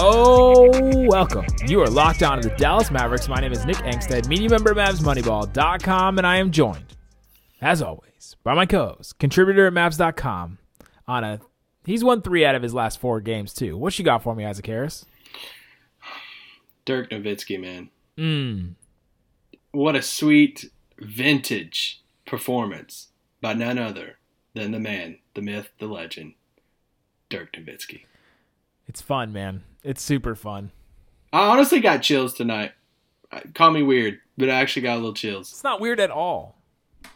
oh, welcome. You are locked on to the Dallas Mavericks. My name is Nick Angstadt, media member of MavsMoneyball.com, and I am joined, as always, by my co-host, contributor at Mavs.com. On a, he's won three out of his last four games too. What you got for me, Isaac Harris? Dirk Nowitzki, man. Mm. What a sweet vintage performance by none other than the man, the myth, the legend, Dirk Nowitzki. It's fun, man. It's super fun. I honestly got chills tonight. Call me weird, but I actually got a little chills. It's not weird at all.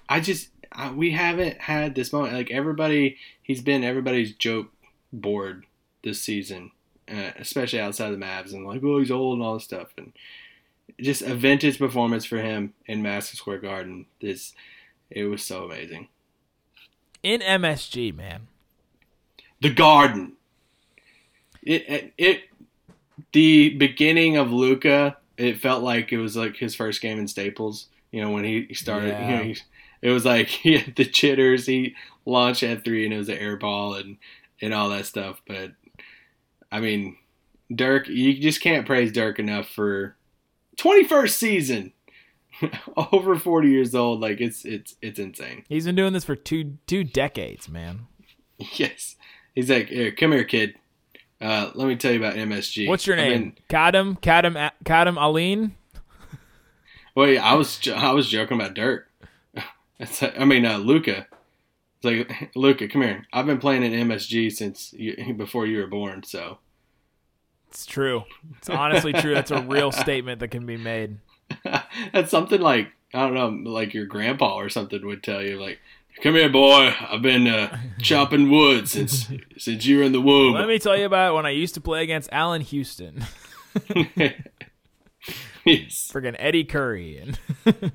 I just I, we haven't had this moment. Like everybody, he's been everybody's joke board this season, uh, especially outside of the Mavs, and like, oh, he's old and all this stuff, and just a vintage performance for him in Madison Square Garden. This it was so amazing. In MSG, man. The Garden. It it, the beginning of Luka, It felt like it was like his first game in Staples. You know when he started. Yeah. You know, he, it was like he had the chitters. He launched at three and it was an air ball and and all that stuff. But I mean, Dirk, you just can't praise Dirk enough for 21st season. Over 40 years old, like it's it's it's insane. He's been doing this for two two decades, man. Yes, he's like, here, come here, kid. Uh, let me tell you about MSG. What's your I name? mean, Kadam Kadam Kadam Aline. Wait, I was I was joking about Dirk. Like- I mean, uh, Luka. It's like Luka, come here. I've been playing in MSG since you, before you were born. So It's true. It's honestly true. That's a real statement that can be made. that's something like I don't know, like your grandpa or something would tell you, like, "Come here, boy. I've been uh, chopping wood since since you were in the womb." Let me tell you about when I used to play against Allan Houston, yes. friggin' Eddie Curry, and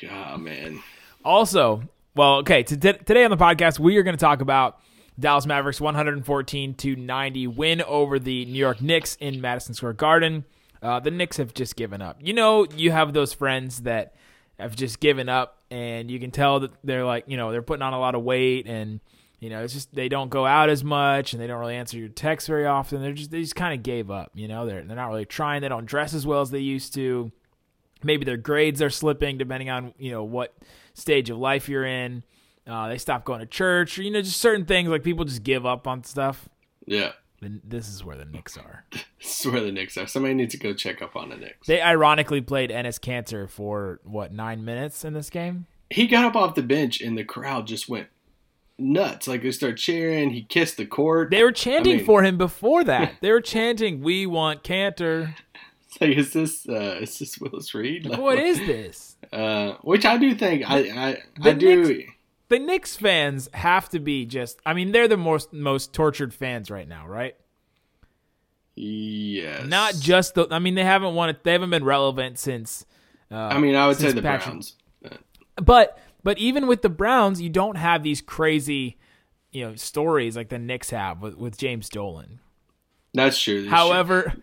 God, man. also, well, okay. t- today on the podcast, we are going to talk about Dallas Mavericks 114 to 90 win over the New York Knicks in Madison Square Garden. Uh, the Knicks have just given up. You know, you have those friends that have just given up, and you can tell that they're like, you know, they're putting on a lot of weight, and you know, it's just they don't go out as much, and they don't really answer your texts very often. They're just they just kind of gave up. You know, they're they're not really trying. They don't dress as well as they used to. Maybe their grades are slipping, depending on you know what stage of life you're in. Uh, they stop going to church, or you know, just certain things like people just give up on stuff. Yeah. This is where the Knicks are. This is where the Knicks are. Somebody needs to go check up on the Knicks. They ironically played Enes Kanter for what nine minutes in this game. he got up off the bench and the crowd just went nuts. Like they started cheering. He kissed the court. They were chanting I mean- for him before that. They were chanting, "We want Kanter." It's like, is this uh, is this Willis Reed? Like, what is this? Uh, which I do think I I, I do. Knicks- The Knicks fans have to be just. I mean, they're the most most tortured fans right now, right? Yes. Not just the. I mean, they haven't won it. They haven't been relevant since. Uh, I mean, I would say the Patrick- Browns. But but even with the Browns, you don't have these crazy, you know, stories like the Knicks have with, with James Dolan. That's true. That's However,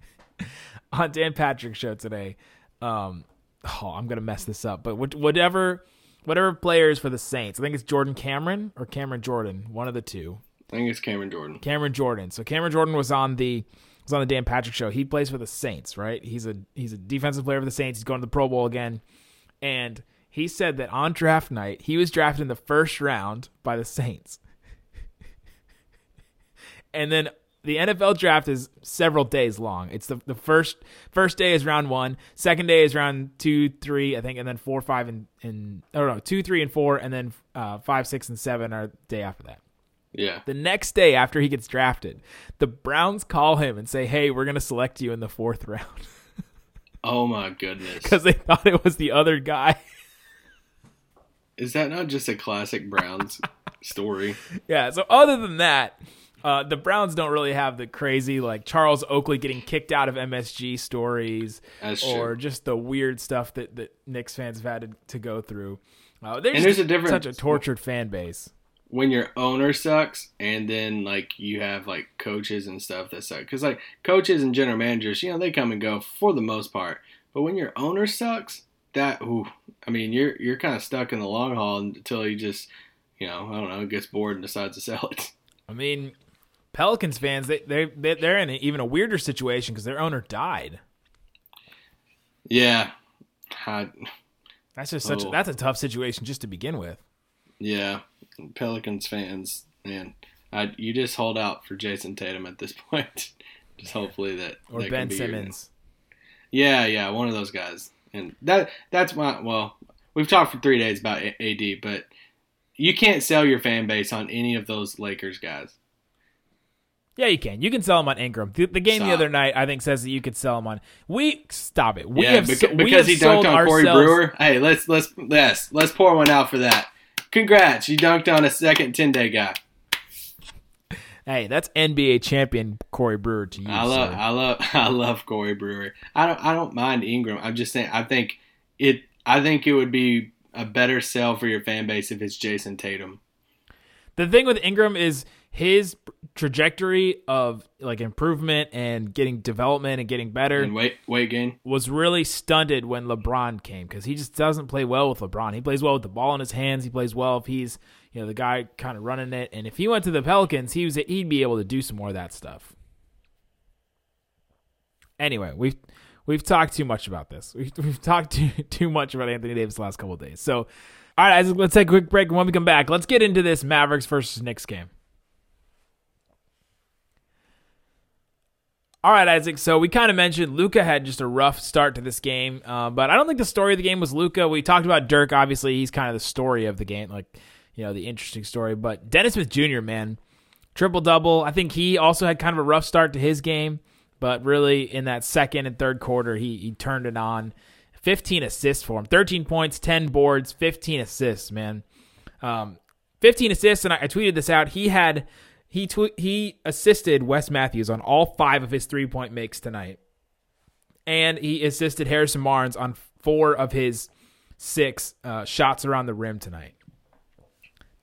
on Dan Patrick's show today, um, oh, I'm gonna mess this up, but what- whatever, whatever players for the Saints, I think it's Jordan Cameron or Cameron Jordan, one of the two. I think it's Cameron Jordan. Cameron Jordan. So Cameron Jordan was on the was on the Dan Patrick show. He plays for the Saints, right? He's a he's a defensive player for the Saints. He's going to the Pro Bowl again, and he said that on draft night he was drafted in the first round by the Saints, and then the NFL draft is several days long. It's the the first first day is round one, second day is round two, three, I think, and then four, five, and and oh no, two, three, and four, and then uh, five, six, and seven are the day after that. Yeah. The next day after he gets drafted, the Browns call him and say, "Hey, we're going to select you in the fourth round," Oh my goodness. because they thought it was the other guy. Is that not just a classic Browns story? yeah. So other than that, Uh, the Browns don't really have the crazy like Charles Oakley getting kicked out of MSG stories, or just the weird stuff that, that Knicks fans have had to, to go through. Uh, And there's a difference. such a tortured fan base. when your owner sucks and then like you have like coaches and stuff that suck because like coaches and general managers you know they come and go for the most part but when your owner sucks that ooh, i mean you're you're kind of stuck in the long haul until he just you know i don't know gets bored and decides to sell it I mean, Pelicans fans they they they- they're in an, even a weirder situation because their owner died. yeah I, That's just such a, Oh. that's a tough situation just to begin with. yeah pelicans fans man I, you just hold out for jayson tatum at this point just hopefully that Or that Ben Simmons. Yeah, yeah, one of those guys. And that that's my well, we've talked for 3 days about AD, but you can't sell your fan base on any of those Lakers guys. Yeah, you can. You can sell him on Ingram. The, the game the other night, I think, says that you could sell him on. We stop it. We yeah, have beca- so- we because have he dunked on Corey ourselves- Brewer. Hey, let's let's let's let's pour one out for that. Congrats, you dunked on a second 10-day guy. Hey, that's NBA champion Corey Brewer to you. I love sir. I love I love Corey Brewer. I don't I don't mind Ingram. I'm just saying I think it I think it would be a better sell for your fan base if it's Jayson Tatum. The thing with Ingram is his trajectory of like improvement and getting development and getting better And weight weight gain. was really stunted when LeBron came because he just doesn't play well with LeBron. He plays well with the ball in his hands. He plays well if he's you know the guy kind of running it. And if he went to the Pelicans, he was he'd be able to do some more of that stuff. Anyway, we've we've talked too much about this. We've, we've talked too too much about Anthony Davis the last couple of days. So, all right, Isaac, let's take a quick break. And when we come back, let's get into this Mavericks versus Knicks game. All right, Isaac. So we kind of mentioned Luka had just a rough start to this game, uh, but I don't think the story of the game was Luka. We talked about Dirk. Obviously, he's kind of the story of the game, like you know the interesting story. But Dennis Smith Jr. Man, triple double. I think he also had kind of a rough start to his game, but really in that second and third quarter, he he turned it on. 15 assists for him, 13 points, 10 boards, 15 assists. Man, um, 15 assists, and I, I tweeted this out. He had he tw- he assisted Wes Matthews on all five of his three point makes tonight, and he assisted Harrison Barnes on four of his six uh, shots around the rim tonight.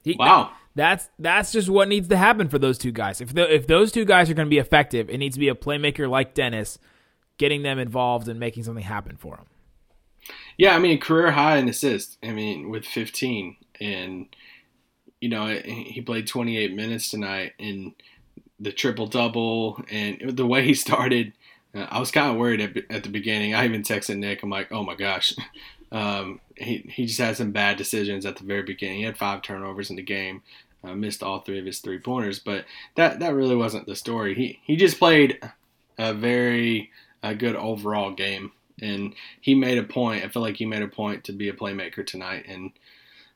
He- Wow. that's that's just what needs to happen for those two guys. If the, if those two guys are going to be effective, it needs to be a playmaker like Dennis, getting them involved and making something happen for them. Yeah, I mean career high in assists. I mean with 15, and you know he played 28 minutes tonight, and the triple double, and the way he started, uh, I was kind of worried at, at the beginning. I even texted Nick. I'm like, oh my gosh, um, he he just had some bad decisions at the very beginning. He had five turnovers in the game. Uh, missed all three of his three pointers, but that that really wasn't the story. He he just played a very uh, good overall game and he made a point. I feel like he made a point to be a playmaker tonight, and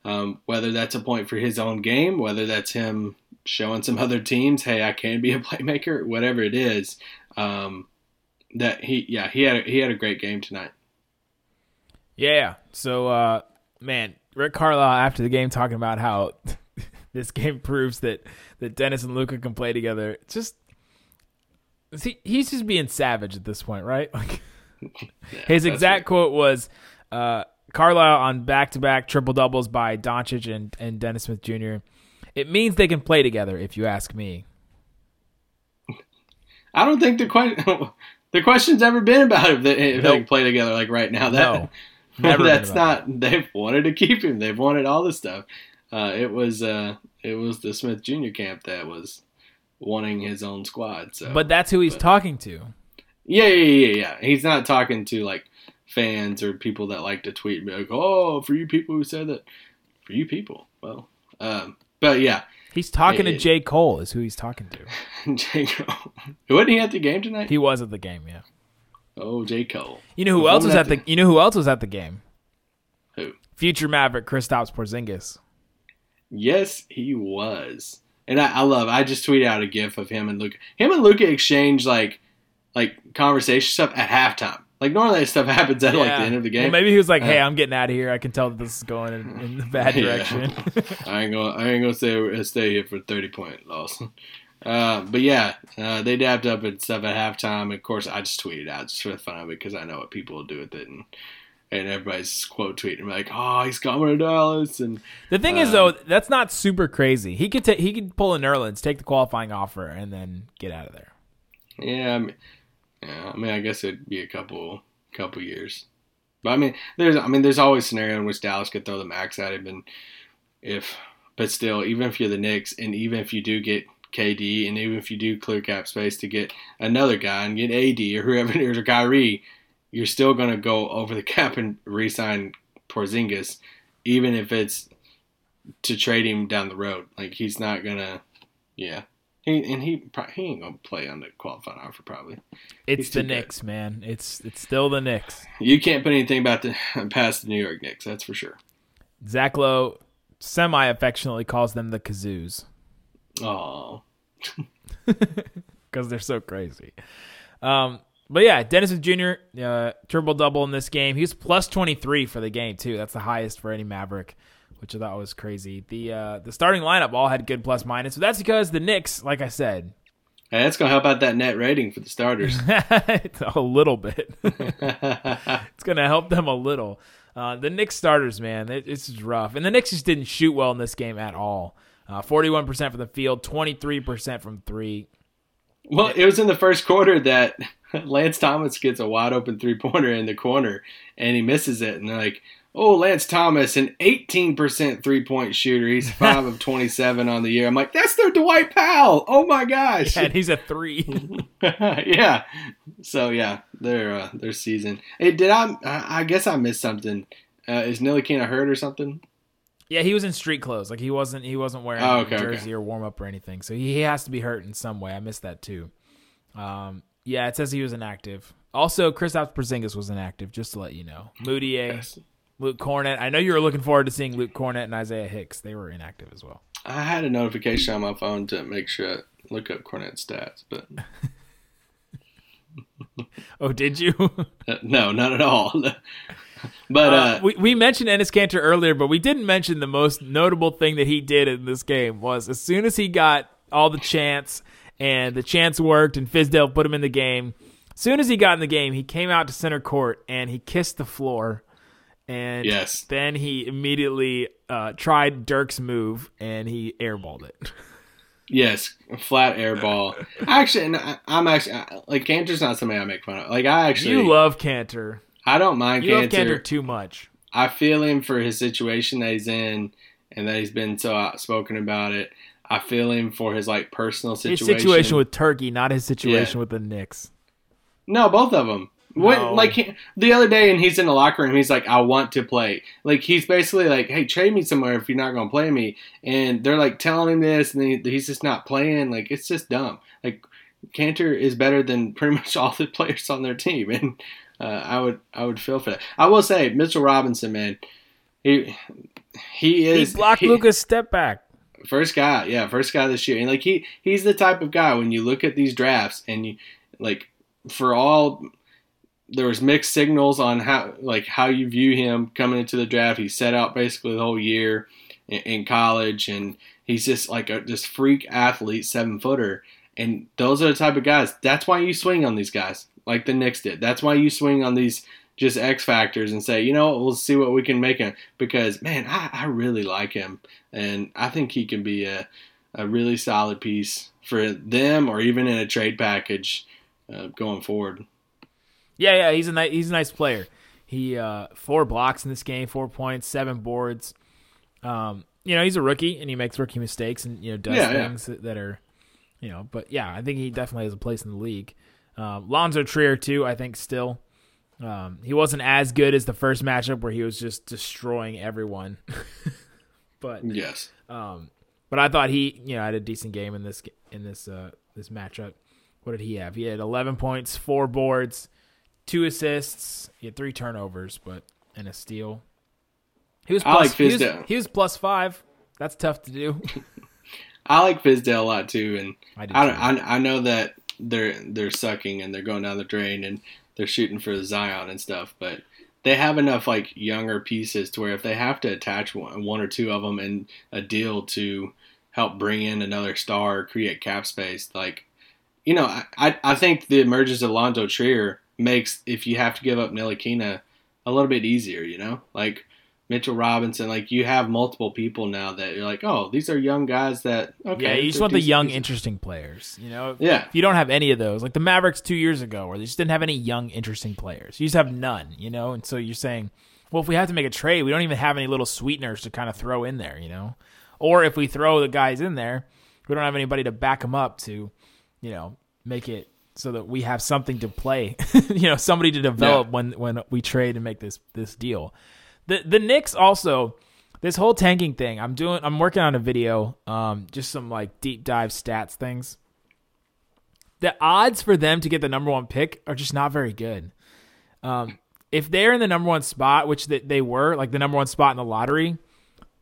um, whether that's a point for his own game, whether that's him showing some other teams, hey, I can be a playmaker, whatever it is, um, that he, yeah, he had a, he had a great game tonight. Yeah. So, uh, man, Rick Carlisle after the game talking about how this game proves that that Dennis and Luka can play together. Just he, he's just being savage at this point, right? Like his exact quote was uh, Carlisle on back to back triple doubles by Doncic and, and Dennis Smith Jr. It means they can play together, if you ask me. I don't think the question the question's ever been about if they, if they can play together like right now. That, No, that's not. They've wanted to keep him. They've wanted all this stuff. Uh, it was uh, it was the Smith Jr. camp that was wanting his own squad. So, But that's who he's but- talking to. yeah, yeah, yeah, yeah. He's not talking to like fans or people that like to tweet and be like, "Oh, for you people who said that, for you people." Well, um, but yeah, He's talking to It- J. Cole, is who he's talking to. J Cole. Wasn't he at the game tonight? He was at the game, yeah. oh, J Cole. You know who If else was at at the? You know who else was at the game? Who? Future Maverick Kristaps Porzingis. Yes, he was. And I, I love. I just tweeted out a gif of him and Luka. Him and Luka exchange like like conversation stuff at halftime. Like normally that stuff happens at like the end of the game. Well, maybe he was like, "Hey, Uh, I'm getting out of here. I can tell that this is going in, in the bad Yeah. direction." I ain't gonna I ain't gonna stay stay here for thirty point loss. Uh, but yeah, uh, they dapped up and stuff at halftime. Of course, I just tweeted out just for the fun of it because I know what people will do with it, and and everybody's quote tweeting like, "Oh, he's coming to Dallas," and The thing is, Um, though, that's not super crazy. He could ta- he could pull a Nerlens, take the qualifying offer, and then get out of there. yeah, I mean, yeah, I mean, I guess it'd be a couple couple years, but I mean, there's I mean, there's always a scenario in which Dallas could throw the max at him, and if but still, even if you're the Knicks, and even if you do get KD, and even if you do clear cap space to get another guy and get AD or whoever it is or Kyrie, you're still to go over the cap and re-sign Porzingis, even if it's to trade him down the road. Like he's not gonna, yeah. He, and he he ain't gonna play on the qualifying offer probably. It's He's the too good. Knicks, man. It's it's still the Knicks. You can't put anything about the past the New York Knicks, that's for sure. Zach Lowe semi affectionately calls them the Kazoos Oh, because they're so crazy. Um, but yeah, Dennis Jr. Uh, triple double in this game. He was plus twenty three for the game too. That's the highest for any Maverick, which I thought was crazy. The uh, the starting lineup all had good plus minus, but that's because the Knicks, like I said, hey, that's gonna help out that net rating for the starters. a little bit. it's going to help them a little. Uh, the Knicks starters, man, it, it's just rough. And the Knicks just didn't shoot well in this game at all. Uh, 41% from the field, 23% from three. well, it was in the first quarter that Lance Thomas gets a wide open three pointer in the corner and he misses it, and they're like. Oh, Lance Thomas, an 18% three point shooter. He's 5 of 27 on the year. I'm like, that's their Dwight Powell. Oh my gosh. And he's a three. yeah. So yeah, their uh, their season. Hey, did I? I guess I missed something. Uh, is Ntilikina hurt or something? yeah, he was in street clothes. Like he wasn't he wasn't wearing Oh, a jersey okay. or warm up or anything. So he, he has to be hurt in some way. I missed that too. Um, yeah, it says he was inactive. Also, Kristaps Porzingis was inactive, just to let you know. Mudiay, Yes. Luke Kornet. I know you were looking forward to seeing Luke Kornet and Isaiah Hicks. They were inactive as well. I had a notification on my phone to make sure I look up Kornet's stats, but Oh, did you? uh, no, not at all. but uh, Uh, we, we mentioned Enes Kanter earlier, but we didn't mention the most notable thing that he did in this game was as soon as he got all the chance and the chance worked and Fizdale put him in the game, as soon as he got in the game, he came out to center court and he kissed the floor. And Yes. then he immediately uh, tried Dirk's move and he airballed it. yes, flat airball. Actually, and I, I'm actually I- like Kanter's not somebody I make fun of. Like I actually, you love Kanter. I don't mind You love Kanter. Cantor too much. I feel him for his situation that he's in, and that he's been so outspoken about it. I feel him for his like personal situation. His situation. situation with Turkey, not his situation Yeah. with the Knicks. no, both of them. What No. like he- the other day, and he's in the locker room. He's like, "I want to play." Like he's basically like, "Hey, trade me somewhere if you're not gonna play me." And they're like telling him this, and he, he's just not playing. Like it's just dumb. Like Kanter is better than pretty much all the players on their team, and uh, I would I would feel for that. I will say, Mitchell Robinson, man, he he is He blocked he- Luka's step back. First guy, yeah, first guy this year, and like he he's the type of guy when you look at these drafts and you like for all there was mixed signals on how like how you view him coming into the draft. He set out basically the whole year in, in college, and he's just like a this freak athlete, seven footer, and those are the type of guys. That's why you swing on these guys, like the Knicks did. That's why you swing on these just X factors and say, you know, we'll see what we can make him. Because man, I, I really like him, and I think he can be a a really solid piece for them, or even in a trade package uh, going forward. Yeah, yeah, he's a nice he's a nice player. He uh four blocks in this game, four points, seven boards. Um, you know, he's a rookie and he makes rookie mistakes and you know does Yeah, yeah. things that- that are, you know. But yeah, I think he definitely has a place in the league. Um, Lonzo Trier too, I think still. Um, he wasn't as good as the first matchup where he was just destroying everyone. but Yes. um, but I thought he, you know, had a decent game in this in this uh, this matchup. What did he have? He had 11 points, four boards, two assists, he had three turnovers, but and a steal. He was I plus, like he, was, he was plus five. That's tough to do. I like Fizdale a lot too, and I do I, too. I I know that they're they're sucking and they're going down the drain and they're shooting for Zion and stuff, but they have enough like younger pieces to where if they have to attach one, one or two of them in a deal to help bring in another star, create cap space. Like, you know, I, I, I think the emergence of Lonzo Trier makes if you have to give up Ntilikina a little bit easier. You know, like Mitchell Robinson, like you have multiple people now that you're like, oh, these are young guys that okay. yeah, you just want the young, interesting players. You know, Yeah. If you don't have any of those, like the Mavericks two years ago, where they just didn't have any young, interesting players. You just have none. You know, and so you're saying, well, if we have to make a trade, we don't even have any little sweeteners to kind of throw in there. You know, or if we throw the guys in there, we don't have anybody to back them up to, you know, make it so that we have something to play. you know, somebody to develop Yeah. when when we trade and make this this deal. The the Knicks also this whole tanking thing. I'm doing I'm working on a video, um, just some like deep dive stats things. The odds for them to get the number one pick are just not very good. Um, if they're in the number one spot, which they, they were, like the number one spot in the lottery,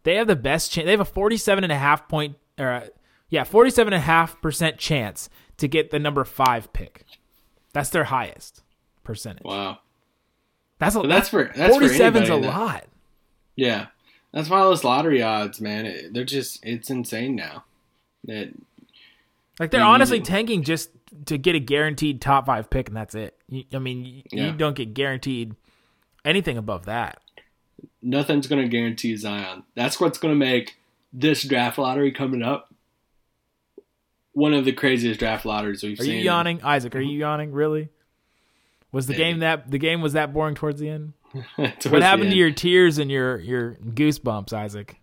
they have the best chance. They have a 47 and a half point, or uh, yeah, 47 and a half percent chance to get the number five pick. That's their highest percentage. Wow. That's a, But that's for that's for 47's a anybody that- lot. Yeah, that's why all those lottery odds, man. It, they're just it's insane now. That Like they're You- honestly tanking just to get a guaranteed top five pick, and that's it. You, I mean, you, Yeah. you don't get guaranteed anything above that. nothing's going to guarantee Zion. That's what's going to make this draft lottery coming up one of the craziest draft lotteries we've Are seen. Are you yawning, Isaac? Are you yawning? Really? Was the Maybe. game that the game was that boring towards the end? Towards What happened to your tears and your your goosebumps, Isaac?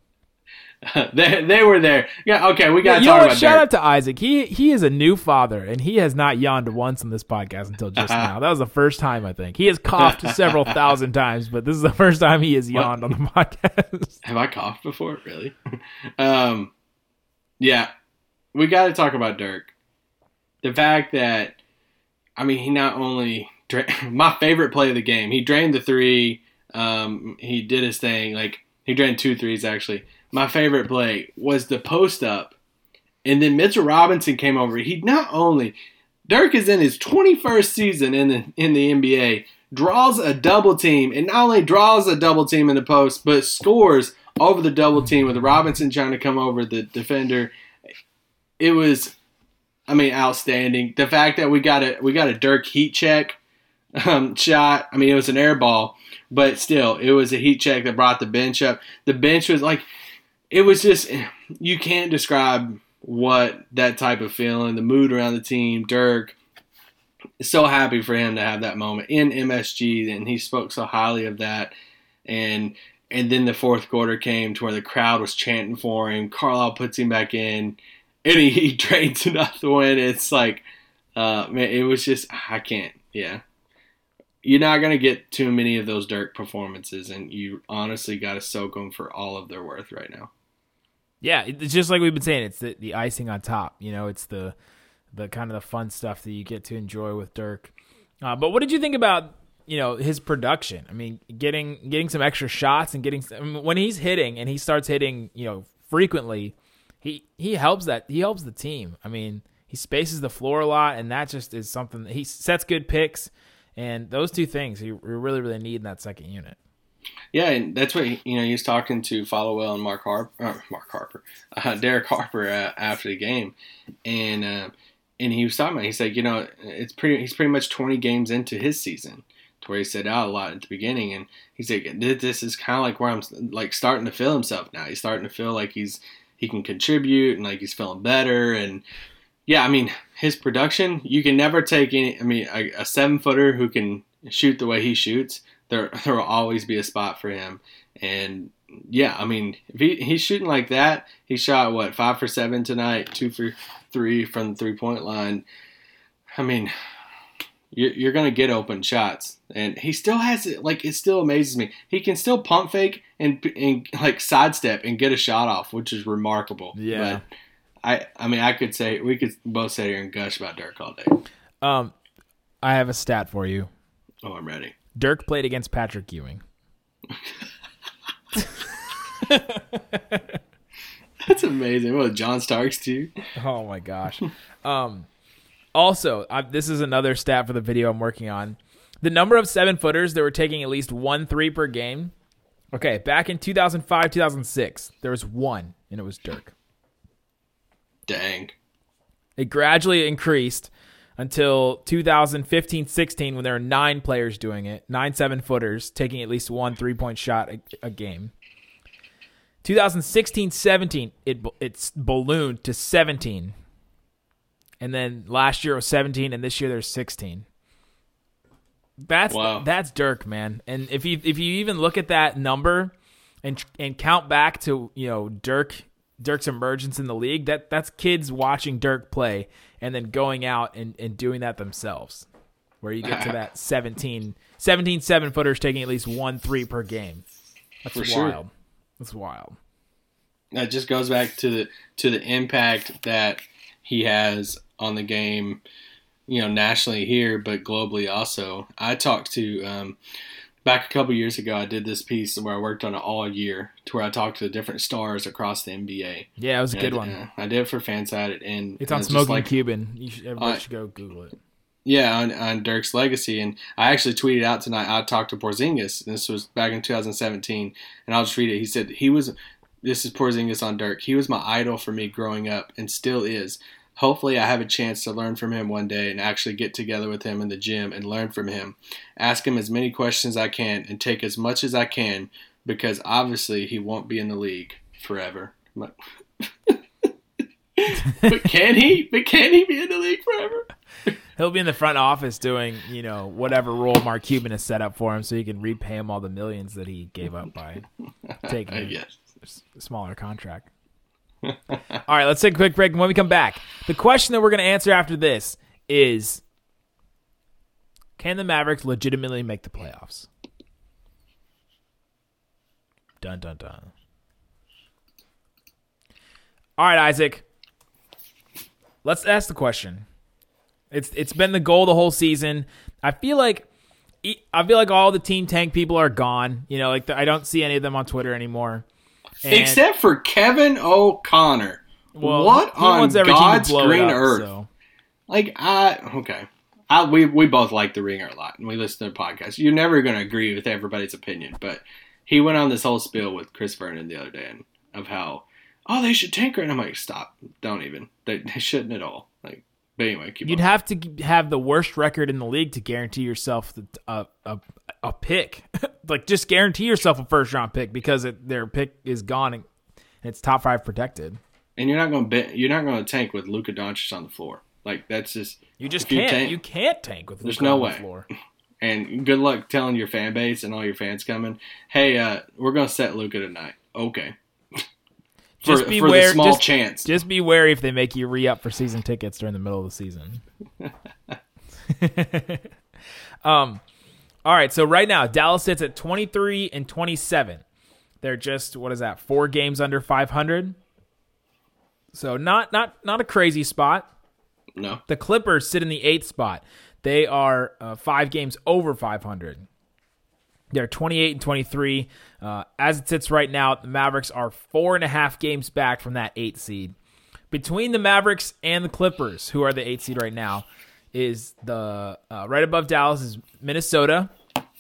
they, they were there. Yeah, okay, we got to you know talk what? Shout out to Isaac. He he is a new father, and he has not yawned once on this podcast until just now. That was the first time I think he has coughed several thousand times, but this is the first time he has yawned on the podcast. Have I coughed before? Really? um, yeah, we got to talk about Dirk. The fact that, I mean, he not only dra- my favorite play of the game. He drained the three. Um, he did his thing. Like he drained two threes actually. My favorite play was the post up, and then Mitchell Robinson came over. He not only Dirk is in his 21st season in the in the NBA, draws a double team, and not only draws a double team in the post, but scores over the double team with Robinson trying to come over the defender. It was, I mean, outstanding. The fact that we got a we got a Dirk heat check um, shot. I mean, it was an air ball, but still, it was a heat check that brought the bench up. The bench was like, it was just you can't describe what that type of feeling, the mood around the team. Dirk, so happy for him to have that moment in MSG, and he spoke so highly of that. And and then the fourth quarter came to where the crowd was chanting for him. Carlisle puts him back in, and he, he drains another one. It's like, uh, man, it was just I can't. Yeah, you're not gonna get too many of those Dirk performances, and you honestly got to soak them for all of their worth right now. Yeah, it's just like we've been saying. It's the, the icing on top. You know, it's the the kind of the fun stuff that you get to enjoy with Dirk. Uh, but what did you think about you know his production? I mean, getting getting some extra shots and getting I mean, when he's hitting and he starts hitting, you know, frequently, he he helps that he helps the team. I mean, he spaces the floor a lot, and that just is something that he sets good picks. And those two things you really really need in that second unit. Yeah, and that's what you know. He was talking to Followill and Mark Harper, uh, Mark Harper, uh, Derek Harper uh, after the game, and uh, and he was talking about. He said, you know, it's pretty. He's pretty much twenty games into his season, to where he said out a lot at the beginning, and he's like, this is kind of like where I'm like starting to feel himself now. He's starting to feel like he's he can contribute and like he's feeling better and. Yeah, I mean his production. You can never take any. I mean, a, a seven footer who can shoot the way he shoots there there will always be a spot for him. And yeah, I mean, if he, he's shooting like that, he shot what five for seven tonight, two for three from the three point line. I mean, you're, you're gonna get open shots, and he still has it. Like it still amazes me. He can still pump fake and and like sidestep and get a shot off, which is remarkable. Yeah. But I I mean, I could say we could both sit here and gush about Dirk all day. Um, I have a stat for you. Oh, I'm ready. Dirk played against Patrick Ewing. That's amazing. What John Starks too? Oh my gosh. um, also, I, this is another stat for the video I'm working on. The number of seven footers that were taking at least one three per game. Okay, back in 2005, 2006, there was one, and it was Dirk. Dang. It gradually increased until 2015 16 when there were nine players doing it, nine seven footers taking at least one three point shot a, a game. 2016 17, it, it's ballooned to 17. And then last year it was 17, and this year there's 16. That's Wow. that's Dirk, man. And if you if you even look at that number and and count back to you know Dirk Dirk's emergence in the league, that that's kids watching Dirk play and then going out and, and doing that themselves. Where you get to that 17, 17 seven footers taking at least one three per game. That's For wild. sure. That's wild. That just goes back to the to the impact that he has on the game, you know, nationally here, but globally also. I talked to um, back a couple years ago. I did this piece where I worked on it all year, to where I talked to the different stars across the NBA. Yeah, it was a And good I, one. uh, I did it for Fanside, and It's on Smoking like, Cuban. You should, everybody I- should go Google it. Yeah, on, on Dirk's legacy, and I actually tweeted out tonight. I talked to Porzingis. This was back in 2017, and I'll just read it. He said he was. This is Porzingis on Dirk. He was my idol for me growing up, and still is. Hopefully, I have a chance to learn from him one day and actually get together with him in the gym and learn from him. Ask him as many questions as I can and take as much as I can because obviously he won't be in the league forever. But, but can he? But can he be in the league forever? He'll be in the front office doing, you know, whatever role Mark Cuban has set up for him so he can repay him all the millions that he gave up by taking I a smaller contract. All right, let's take a quick break. And when we come back, the question that we're going to answer after this is Can the Mavericks legitimately make the playoffs? Dun, dun, dun. All right, Isaac. Let's ask the question. It's it's been the goal the whole season. I feel like I feel like all the team tank people are gone. You know, like the, I don't see any of them on Twitter anymore. And- Except for Kevin O'Connor. well, what on wants every team to God's green up, earth? so. Like I okay. I, we we both like the Ringer a lot, and we listen to the podcast. You're never going to agree with everybody's opinion, but he went on this whole spiel with Chris Vernon the other day and of how oh they should tank her, and I'm like stop, don't even they, they shouldn't at all. But anyway, You'd on. have to have the worst record in the league to guarantee yourself the, a, a a pick. like just guarantee yourself a first round pick because it, their pick is gone and it's top five protected. and you're not going to you're not going to tank with Luka Doncic on the floor. Like that's just You just can't. tank- you can't tank with There's Luka no on the way. floor. And good luck telling your fan base and all your fans coming, hey, uh, we're gonna set Luka tonight. Okay. For, Just for the beware- small just- chance. Just be wary if they make you re up for season tickets during the middle of the season. um, all right. So right now, Dallas sits at twenty three and twenty seven. They're just what is that? Four games under five hundred. So not not not a crazy spot. no. The Clippers sit in the eighth spot. They are uh, five games over 500. They're 28 and 23. Uh, as it sits right now, the Mavericks are four and a half games back from that eight seed. Between the Mavericks and the Clippers, who are the eight seed right now, is the uh, right above Dallas is Minnesota,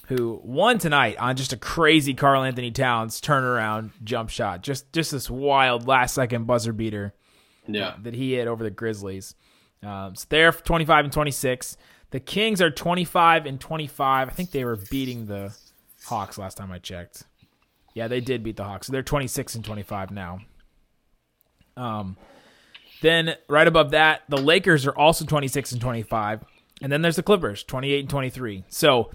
who won tonight on just a crazy Karl Anthony Towns turnaround jump shot. Just just this wild last second buzzer beater Yeah. that he hit over the Grizzlies. Um, so they're 25 and 26. The Kings are 25 and 25. I think they were beating the Hawks last time I checked. Yeah, they did beat the Hawks. So they're 26 and 25 now. Um, then right above that, the Lakers are also 26 and 25. And then there's the Clippers, 28 and 23. So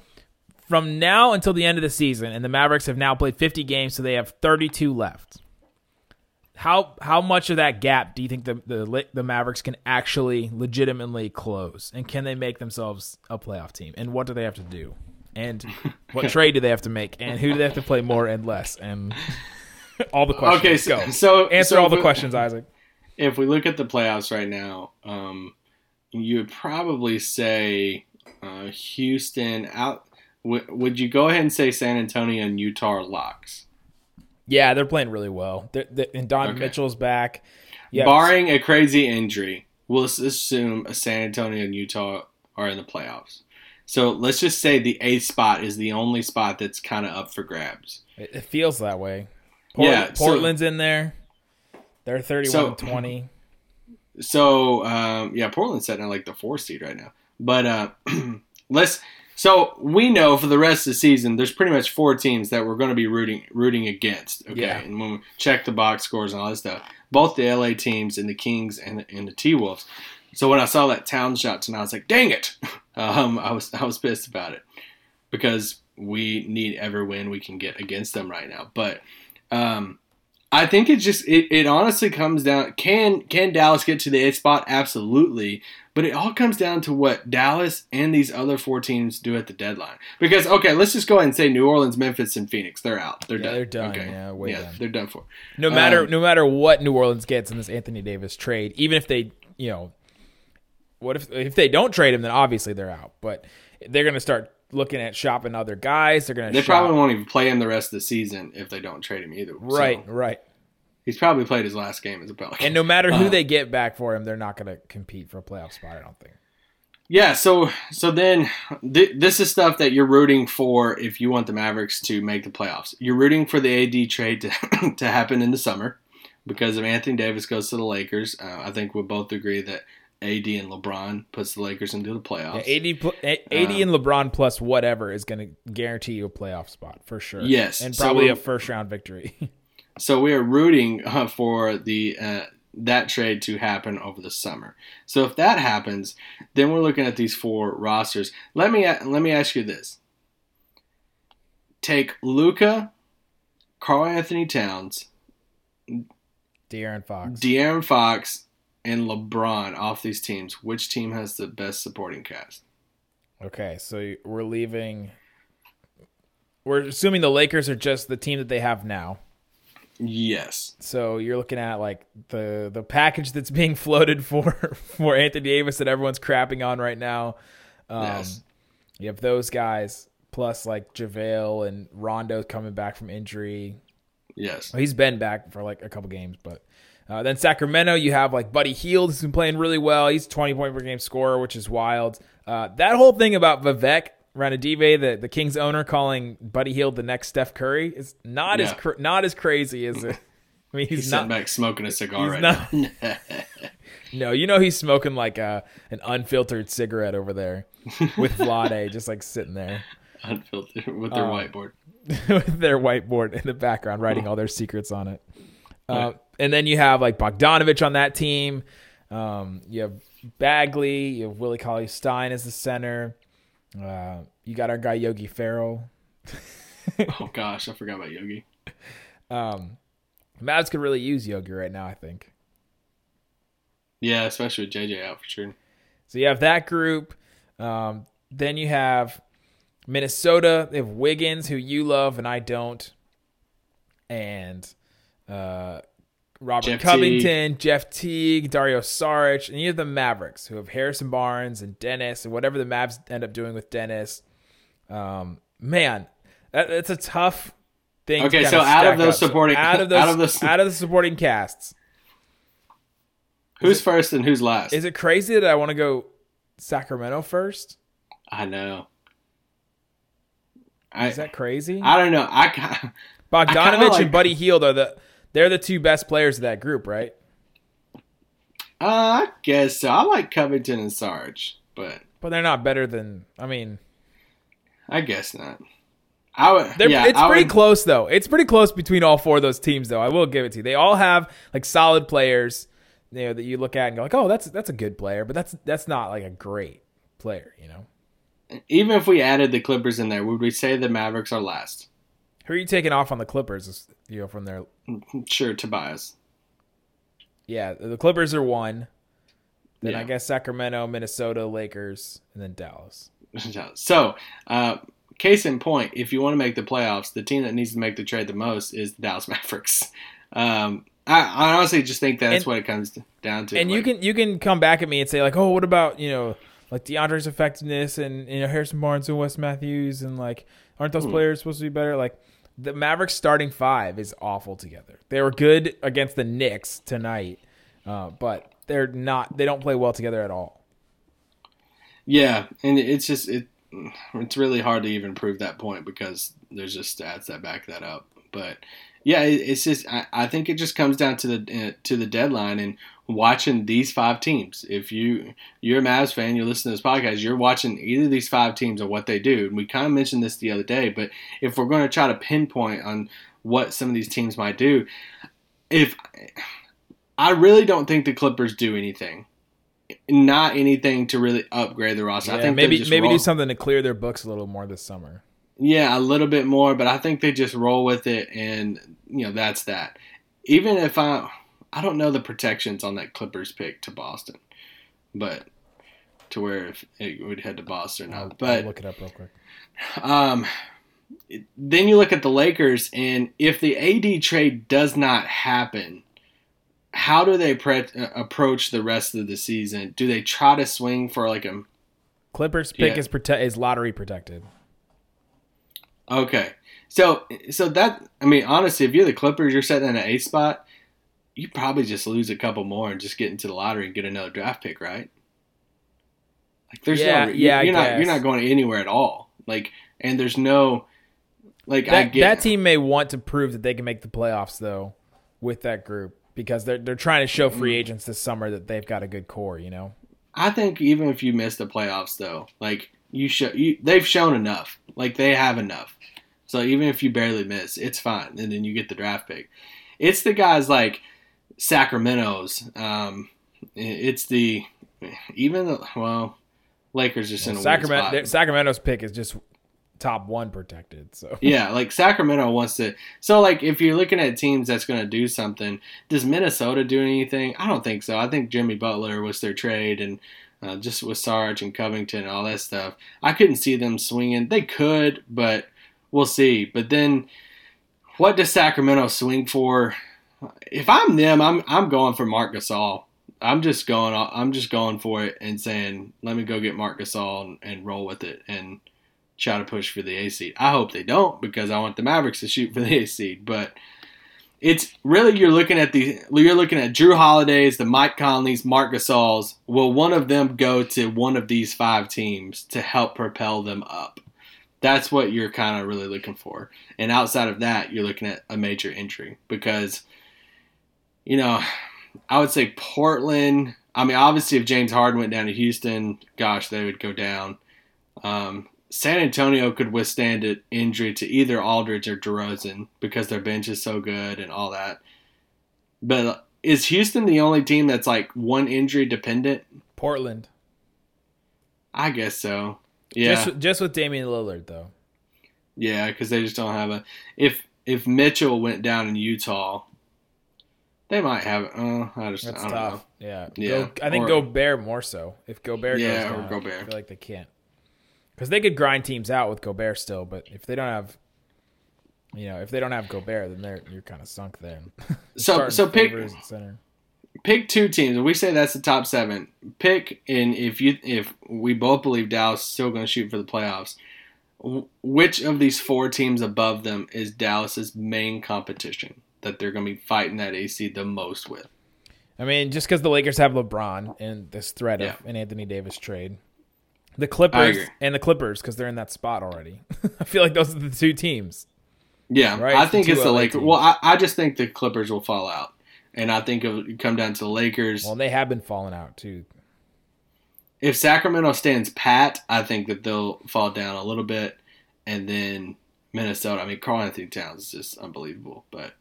from now until the end of the season, and the Mavericks have now played 50 games, so they have 32 left. How how much of that gap do you think the the the Mavericks can actually legitimately close, and can they make themselves a playoff team? And what do they have to do? And what trade do they have to make? And who do they have to play more and less? And all the questions. Okay, so, go so answer so all the we- questions, Isaac. If we look at the playoffs right now, um, you would probably say uh, Houston out. W- would you go ahead and say San Antonio and Utah are locks? Yeah, they're playing really well. They're, they and Don Okay. Mitchell's back. Yeah, Barring a crazy injury, we'll assume San Antonio and Utah are in the playoffs. So let's just say the eighth spot is the only spot that's kind of up for grabs. it, it feels that way. Yeah, so- Portland's in there. They're 31 so, 20. So um, yeah, Portland's sitting at like the four seed right now. But uh, let's. So we know for the rest of the season, there's pretty much four teams that we're going to be rooting rooting against. Okay, Yeah. and when we check the box scores and all this stuff, both the LA teams and the Kings and the, and the T Wolves. So when I saw that town shot tonight, I was like, "Dang it!" Um, I was I was pissed about it because we need every win we can get against them right now. But um, I think it just it, it honestly comes down can can Dallas get to the eighth spot? Absolutely. But it all comes down to what Dallas and these other four teams do at the deadline. Because okay, let's just go ahead and say New Orleans, Memphis, and Phoenix. They're out. They're Yeah, done. they're done. Okay. Yeah, way yeah, done. they're done for. No matter Um, no matter what New Orleans gets in this Anthony Davis trade, even if they you know, what if if they don't trade him, then obviously they're out. But they're going to start looking at shopping other guys. They're going to They shop, probably won't even play him the rest of the season if they don't trade him either. So, right, right. he's probably played his last game as a Pelican. And no matter who Uh, they get back for him, they're not going to compete for a playoff spot. I don't think. Yeah, so so then th- this is stuff that you're rooting for if you want the Mavericks to make the playoffs. You're rooting for the AD trade to to happen in the summer because if Anthony Davis goes to the Lakers, uh, I think we'll both agree that AD and LeBron puts the Lakers into the playoffs. Yeah, AD, AD Um, and LeBron plus whatever is going to guarantee you a playoff spot for sure. Yes, and probably we're- a first round victory. So we are rooting uh, for the uh, that trade to happen over the summer. So if that happens, then we're looking at these four rosters. Let me let me ask you this: Take Luka, Karl Anthony Towns, De'Aaron Fox. De'Aaron Fox, and LeBron off these teams. Which team has the best supporting cast? Okay, so we're leaving. We're assuming the Lakers are just the team that they have now. Yes. So you're looking at like the the package that's being floated for for Anthony Davis that everyone's crapping on right now. Um, Yes. You have those guys plus like JaVale and Rondo coming back from injury. Yes. Well, he's been back for like a couple games, but uh, then Sacramento, you have like Buddy Hield, who's been playing really well. He's 20 point per game scorer, which is wild. Uh, that whole thing about Vivek Ranadive, the, the Kings owner, calling Buddy Hield the next Steph Curry is not as cr- not as crazy as it. I mean, he's, He's, not. sitting back smoking a cigar right not- now. No, you know he's smoking like a an unfiltered cigarette over there with Vlade, just like sitting there Unfiltered with their Um, whiteboard. with their whiteboard in the background, writing all their secrets on it. Uh, and then you have like Bogdanovich on that team. Um, you have Bagley. You have Willie Cauley Stein as the center. Uh, you got our guy Yogi Ferrell. Oh gosh, I forgot about Yogi. Um, Mavs could really use Yogi right now, I think. Yeah, especially with JJ out for sure. So you have that group. Um, then you have Minnesota. They have Wiggins, who you love and I don't, and uh, Robert Jeff Covington, Jeff Teague, Dario Saric, and you have the Mavericks, who have Harrison Barnes and Dennis, and whatever the Mavs end up doing with Dennis. Um, man, that, that's a tough thing. Okay, kinda so out of those up. So supporting- out of those, out of those- out of the supporting casts, Who's first and who's last? is it crazy that I want to go Sacramento first? I know. I Is that crazy? I don't know. I ca- I Bogdanovich like- and Buddy Hield are the they're the two best players of that group, right? uh, I guess so. I like Covington and Sarge, but But they're not better than I mean, I guess not. I would. yeah, it's I pretty would- close though. It's pretty close between all four of those teams though. I will give it to you. They all have like solid players, you know, that you look at and go like, "Oh, that's that's a good player," but that's that's not like a great player, you know. Even if we added the Clippers in there, would we say the Mavericks are last? Who are you taking off on the Clippers? You know, from there. Sure, Tobias. Yeah, the Clippers are one. Then Yeah. I guess Sacramento, Minnesota, Lakers, and then Dallas. So, uh, case in point, if you want to make the playoffs, the team that needs to make the trade the most is the Dallas Mavericks. Um, I, I honestly just think that's And- what it comes down to. and you can you can come back at me and say like, oh, what about you know like DeAndre's effectiveness and you know Harrison Barnes and Wes Matthews and like aren't those Hmm. players supposed to be better? Like the Mavericks starting five is awful together. They were good against the Knicks tonight, uh, but they're not. They don't play well together at all. Yeah, and it's just it. It's really hard to even prove that point because there's just stats that back that up. But yeah, it, it's just I, I think it just comes down to the uh, to the deadline and watching these five teams. If you you're a Mavs fan, you're listening to this podcast, you're watching either of these five teams and what they do. And we kind of mentioned this the other day, but if we're going to try to pinpoint on what some of these teams might do, if I really don't think the Clippers do anything. Not anything to really upgrade the roster. I think maybe maybe roll- do something to clear their books a little more this summer. Yeah, a little bit more, but I think they just roll with it, and you know that's that. Even if I, I don't know the protections on that Clippers pick to Boston, but to where if it would head to Boston or I'll, not. I'll But look it up real quick. um, then you look at the Lakers, and if the AD trade does not happen, how do they pre- uh, approach the rest of the season? Do they try to swing for like a Clippers pick Yeah. is prote- is lottery protected. Okay. So so that I mean honestly, if you're the Clippers, you're sitting in an A spot, you probably just lose a couple more and just get into the lottery and get another draft pick, right? Like there's Yeah, no yeah, you're not guess. you're not going anywhere at all. Like and there's no like I That, get that team may want to prove that they can make the playoffs though with that group because they're they're trying to show free mm. agents this summer that they've got a good core. You know. I think even if you miss the playoffs though, like you show you they've shown enough. Like they have enough. So even if you barely miss, it's fine. And then you get the draft pick. It's the guys like Sacramento's. Um, it's the even the, well, Lakers just in a Sacramento spot. Sacramento's pick is just top one protected. So Yeah, like Sacramento wants to. So, like, if you're looking at teams that's going to do something, does Minnesota do anything? I don't think so. I think Jimmy Butler was their trade, and uh, just with Sarge and Covington and all that stuff. I couldn't see them swinging. They could, but we'll see. But then, what does Sacramento swing for? If I'm them, I'm I'm going for Marc Gasol. I'm just going. I'm just going for it and saying, let me go get Marc Gasol and, and roll with it and try to push for the A seed. I hope they don't because I want the Mavericks to shoot for the A seed. But it's really you're looking at the you're looking at Jrue Holiday's, the Mike Conley's, Marc Gasol's. Will one of them go to one of these five teams to help propel them up? That's what you're kind of really looking for. And outside of that, you're looking at a major injury because, you know, I would say Portland. I mean, obviously, if James Harden went down to Houston, gosh, they would go down. Um, San Antonio could withstand an injury to either Aldridge or DeRozan because their bench is so good and all that. But is Houston the only team that's like one injury dependent? Portland, I guess so. Yeah, just just with Damian Lillard though. yeah, because they just don't have a. If if Mitchell went down in Utah, they might have. Uh, I just That's I don't tough. know. Yeah, Yeah, Go, I think or- Gobert more so. If Gobert Yeah, goes or down, Gobert. I feel like they can't because they could grind teams out with Gobert still. But if they don't have, you know, if they don't have Gobert, then they're you're kind of sunk there. So so pick center. pick two teams. We say that's the top seven. Pick and if you if we both believe Dallas is still going to shoot for the playoffs, which of these four teams above them is Dallas's main competition that they're going to be fighting that AC the most with? I mean, just because the Lakers have LeBron and this threat Yeah. of an Anthony Davis trade, the Clippers and the Clippers because they're in that spot already. I feel like those are the two teams. Yeah, Right, I it's the think it's the LA Lakers. teams. Well, I, I just think the Clippers will fall out, and I think it will come down to the Lakers. Well, they have been falling out too. if Sacramento stands pat, I think that they'll fall down a little bit, and then Minnesota. I mean, Karl Anthony Towns is just unbelievable, but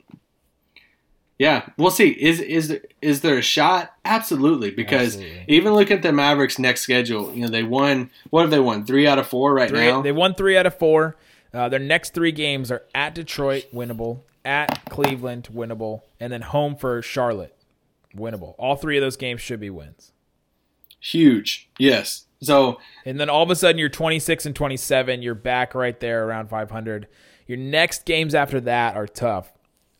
yeah, we'll see. Is is is there a shot? Absolutely, because Absolutely. even look at the Mavericks' next schedule. You know, they won. What have they won? Three out of four right Three, now. they won three out of four. Uh, their next three games are at Detroit, winnable, at Cleveland, winnable, and then home for Charlotte, winnable. All three of those games should be wins. Huge. Yes. So And then all of a sudden you're 26 and 27. You're back right there around 500. Your next games after that are tough.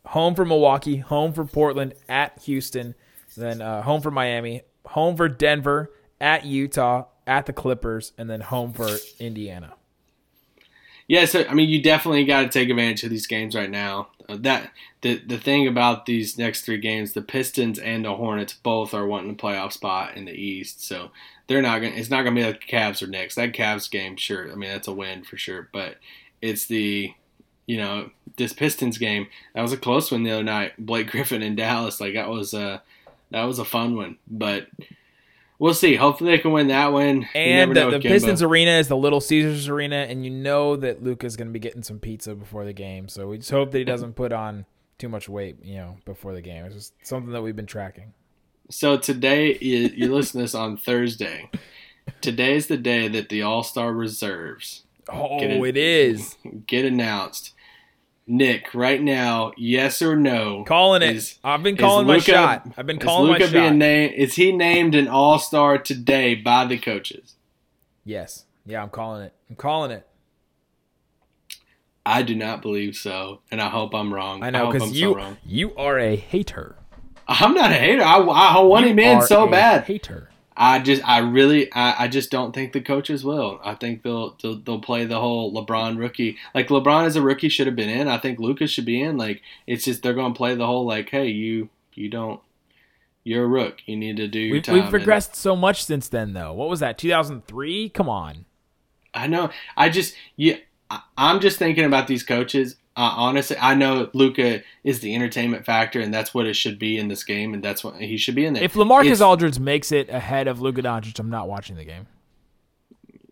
Home for Milwaukee, home for Portland, at Houston, then uh, home for Miami, home for Denver, at Utah, at the Clippers, and then home for Indiana. Yeah, so I mean, you definitely got to take advantage of these games right now. Uh, that the the thing about these next three games, the Pistons and the Hornets both are wanting a playoff spot in the East, so they're not gonna. It's not gonna be like the Cavs or Knicks. That Cavs game, sure, I mean that's a win for sure, but it's the, you know, this Pistons game. That was a close one the other night. Blake Griffin in Dallas, like that was a that was a fun one. But we'll see. Hopefully they can win that one. And the, the. Pistons arena is the Little Caesars arena, and you know that Luka's going to be getting some pizza before the game. So we just hope that he doesn't put on too much weight, you know, before the game. It's just something that we've been tracking. So today you, you listen to this on Thursday. Today's the day that the All Star reserves Oh, Get it is get announced. Nick, right now, yes or no? calling it. is- I've been calling my shot. I've been calling my Luka shot. being named? Is he named an All Star today by the coaches? yes, yeah, I'm calling it. I'm calling it. I do not believe so, and I hope I'm wrong. I know because so you wrong. you are a hater. I'm not a hater. I, I want You him in so a bad. Hater. I just, I really, I, I just don't think the coaches will. I think they'll, they'll, they'll play the whole LeBron rookie. Like LeBron as a rookie should have been in. I think Lucas should be in. Like it's just they're going to play the whole like, hey, you, you don't, you're a rook. You need to do your We've, time. we've And so much since then, though. What was that? 2003? Come on. I know. I just, yeah, I'm just thinking about these coaches. Uh, honestly, I know Luka is the entertainment factor, and that's what it should be in this game, and that's what he should be in there. If LaMarcus It's- Aldridge makes it ahead of Luka Doncic, I'm not watching the game.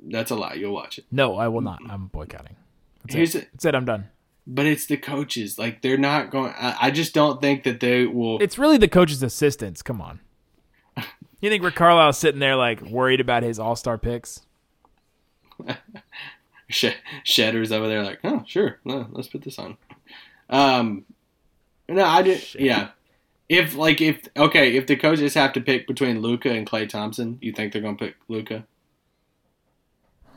that's a lie. You'll watch it. No, I will not. I'm boycotting. That's Here's it. it. That's it. I'm done. But it's the coaches. Like they're not going. I, I just don't think that they will. It's really the coaches' assistants. Come on. You think Rick Carlisle's sitting there like worried about his All Star picks? Sh- Shedder's over there, like, oh, sure, no, let's put this on. Um, no, I did. Yeah, if like if okay, if the coaches have to pick between Luka and Klay Thompson, you think they're gonna pick Luka?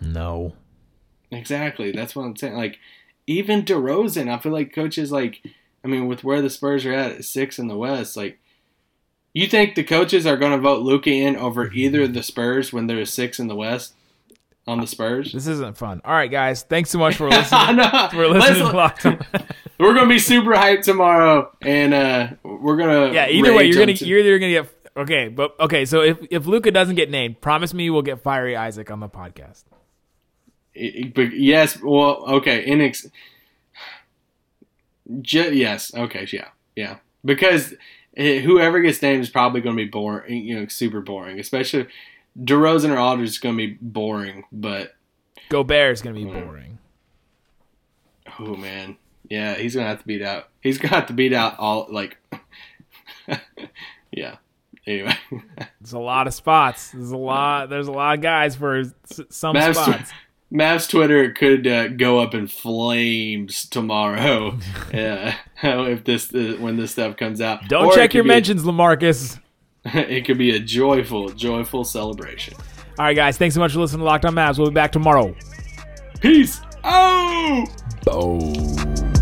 No. Exactly. That's what I'm saying. Like, even DeRozan, I feel like coaches like, I mean, with where the Spurs are at, at six in the West, like. You think the coaches are going to vote Luka in over either of the Spurs when they're six in the West on the Spurs? This isn't fun. All right, guys. Thanks so much for listening. know. for listening to. We're gonna be super hyped tomorrow, and uh, we're gonna Yeah. Either way, you're gonna on t- you're either gonna get okay, but okay. So if if Luka doesn't get named, promise me we'll get Fiery Isaac on the podcast. but yes, well, okay, inex. Ju- yes, okay, yeah, yeah, because eh, whoever gets named is probably gonna be boring, you know, super boring. Especially DeRozan or Aldridge is gonna be boring, but Gobert is gonna be Hmm. boring. oh man, yeah, he's gonna have to beat out. He's gonna have to beat out all like, yeah. Anyway. There's a lot of spots. There's a lot. There's a lot of guys for some Mavs, spots. Mavs Twitter could uh, go up in flames tomorrow. yeah, how if this uh, when this stuff comes out. Don't Or check your be a- mentions, LaMarcus. it could be a joyful, joyful celebration. All right, guys. Thanks so much for listening to Locked On Mavs. We'll be back tomorrow. Peace. Oh. Boom.